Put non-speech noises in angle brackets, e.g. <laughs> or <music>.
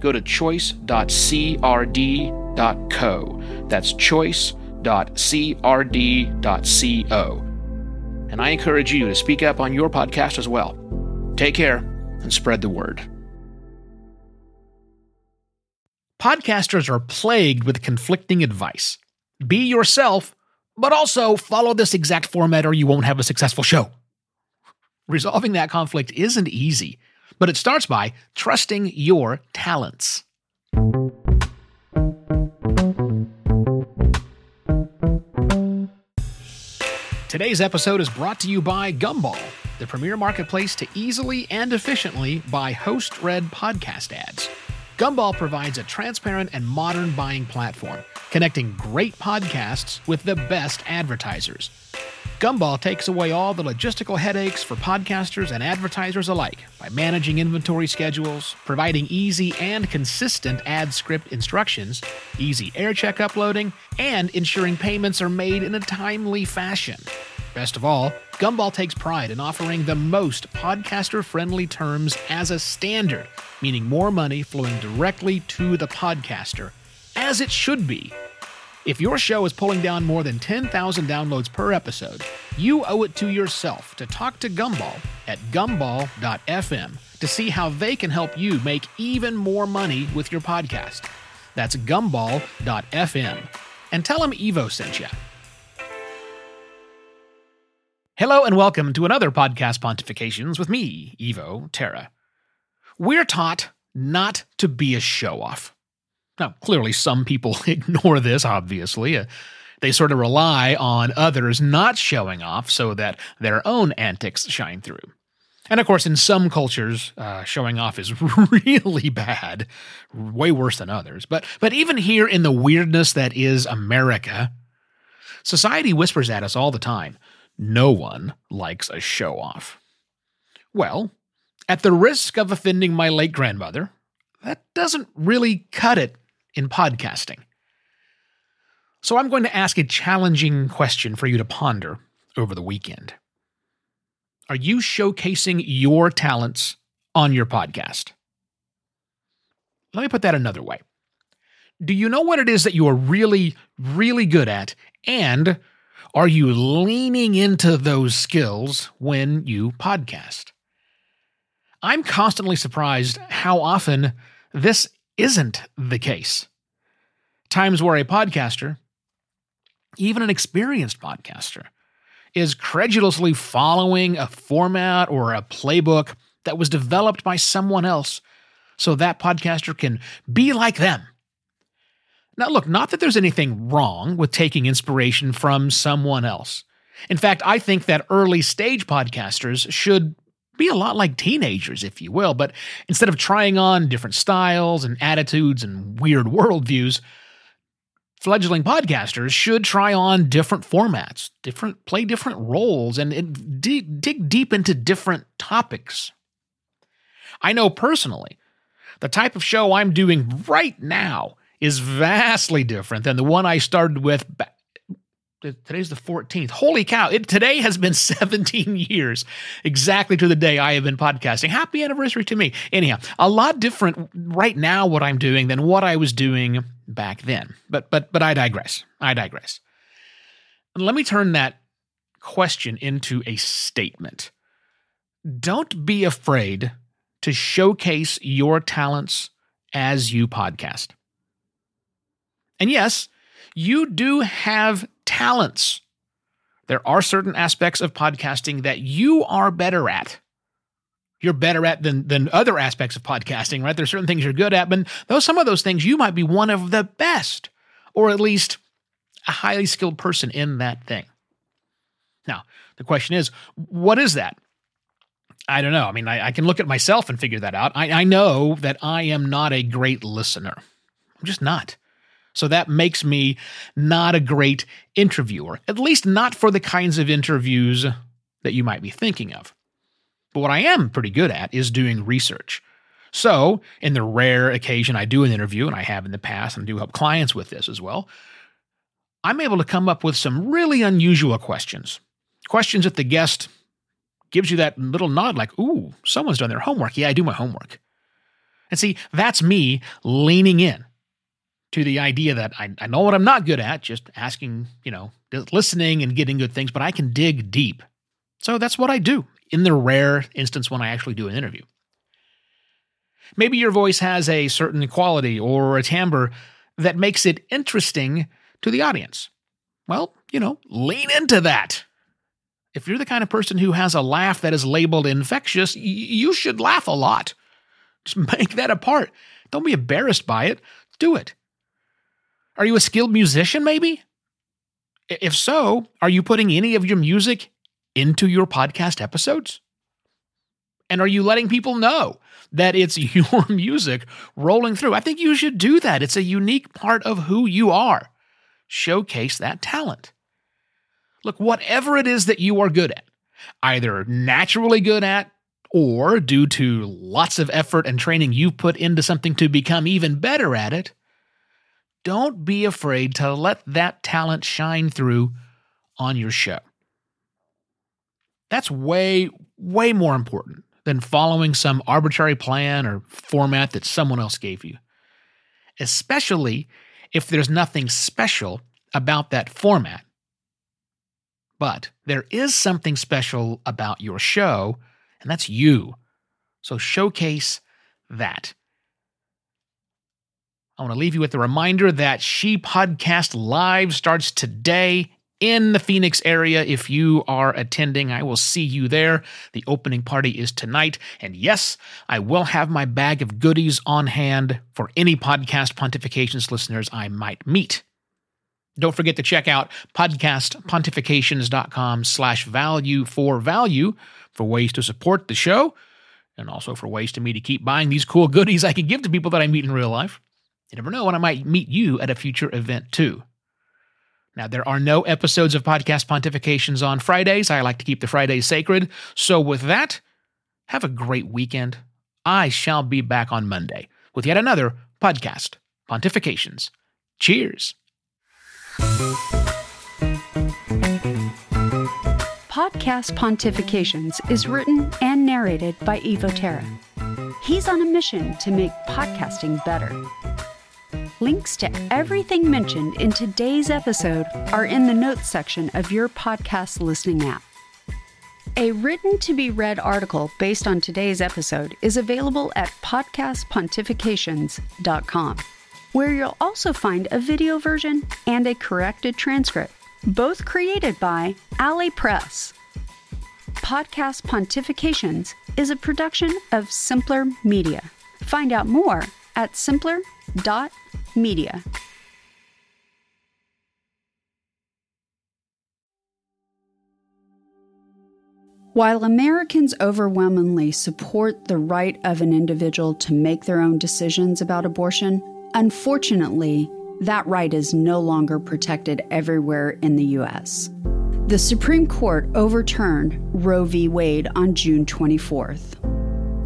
go to choice.crd.co. That's choice.crd.co. And I encourage you to speak up on your podcast as well. Take care and spread the word. Podcasters are plagued with conflicting advice. Be yourself, but also follow this exact format or you won't have a successful show. Resolving that conflict isn't easy, but it starts by trusting your talents. Today's episode is brought to you by Gumball, the premier marketplace to easily and efficiently buy host read podcast ads. Gumball provides a transparent and modern buying platform, connecting great podcasts with the best advertisers. Gumball takes away all the logistical headaches for podcasters and advertisers alike by managing inventory schedules, providing easy and consistent ad script instructions, easy air check uploading, and ensuring payments are made in a timely fashion. Best of all, Gumball takes pride in offering the most podcaster friendly terms as a standard, meaning more money flowing directly to the podcaster, as it should be. If your show is pulling down more than 10,000 downloads per episode, you owe it to yourself to talk to Gumball at gumball.fm to see how they can help you make even more money with your podcast. That's gumball.fm. And tell them Evo sent you. Hello and welcome to another podcast Pontifications with me, Evo Terra. We're taught not to be a show off. Now, clearly, some people <laughs> ignore this, obviously. Uh, they sort of rely on others not showing off so that their own antics shine through. And of course, in some cultures, uh, showing off is <laughs> really bad, way worse than others. But, but even here in the weirdness that is America, society whispers at us all the time no one likes a show off. Well, at the risk of offending my late grandmother, that doesn't really cut it in podcasting. So I'm going to ask a challenging question for you to ponder over the weekend. Are you showcasing your talents on your podcast? Let me put that another way. Do you know what it is that you are really, really good at? And are you leaning into those skills when you podcast? I'm constantly surprised how often this isn't the case. Times where a podcaster, even an experienced podcaster, is credulously following a format or a playbook that was developed by someone else so that podcaster can be like them now, look, not that there's anything wrong with taking inspiration from someone else. In fact, I think that early stage podcasters should be a lot like teenagers, if you will, but instead of trying on different styles and attitudes and weird <laughs> worldviews, fledgling podcasters should try on different formats, different play different roles, and, and dig, dig deep into different topics. I know personally the type of show I'm doing right now is vastly different than the one I started with. Back, today's the 14th. Holy cow. It, today has been <laughs> 17 years exactly to the day I have been podcasting. Happy anniversary to me. Anyhow, a lot different right now what I'm doing than what I was doing back then. But but but I digress. I digress. Let me turn that question into a statement. Don't be afraid to showcase your talents as you podcast. And yes, you do have talents. There are certain aspects of podcasting that you are better at. You're better at than, than other aspects of podcasting, right? There's certain things you're good at, but those some of those things you might be one of the best, or at least a highly skilled person in that thing. Now, the question is, what is that? I don't know. I mean, I, I can look at myself and figure that out. I, I know that I am not a great listener. I'm just not. So that makes me not a great interviewer, at least not for the kinds of interviews that you might be thinking of. But what I am pretty good at is doing research. So, in the rare occasion I do an interview, and I have in the past, and do help clients with this as well, I'm able to come up with some really unusual questions. Questions that the guest gives you that little nod, like, ooh, someone's done their homework. Yeah, I do my homework. And see, that's me leaning in to the idea that I, I know what I'm not good at, just asking, you know, listening and getting good things, but I can dig deep. So that's what I do in the rare instance when I actually do an interview. Maybe your voice has a certain quality or a timbre that makes it interesting to the audience. Well, you know, lean into that. If you're the kind of person who has a laugh that is labeled infectious, y- you should laugh a lot. Just <laughs> make that a part. Don't be embarrassed by it. Do it. Are you a skilled musician, maybe? If so, are you putting any of your music into your podcast episodes? And are you letting people know that it's <laughs> your music rolling through? I think you should do that. It's a unique part of who you are. Showcase that talent. Look, whatever it is that you are good at, either naturally good at or due to lots of effort and training you've put into something to become even better at it, don't be afraid to let that talent shine through on your show. That's way, way more important than following some arbitrary plan or format that someone else gave you, especially if there's nothing special about that format. But there is something special about your show, and that's you. So showcase that. I want to leave you with a reminder that She Podcast Live starts today in the Phoenix area. If you are attending, I will see you there. The opening party is tonight. And yes, I will have my bag of goodies on hand for any podcast pontifications listeners I might meet. Don't forget to check out podcastpontifications.com slash value for value for ways to support the show and also for ways to me to keep buying these cool goodies I can give to people that I meet in real life. You never know when I might meet you at a future event too. Now, there are no episodes of Podcast Pontifications on Fridays. I like to keep the Fridays sacred. So, with that, have a great weekend. I shall be back on Monday with yet another Podcast Pontifications. Cheers. Podcast Pontifications is written and narrated by Evo Terra. He's on a mission to make podcasting better. Links to everything mentioned in today's episode are in the notes section of your podcast listening app. A written to be read article based on today's episode is available at podcastpontifications.com, where you'll also find a video version and a corrected transcript, both created by Alley Press. Podcast Pontifications is a production of Simpler Media. Find out more at simpler.media media. While Americans overwhelmingly support the right of an individual to make their own decisions about abortion, unfortunately, that right is no longer protected everywhere in the U.S. The Supreme Court overturned Roe v. Wade on June 24th.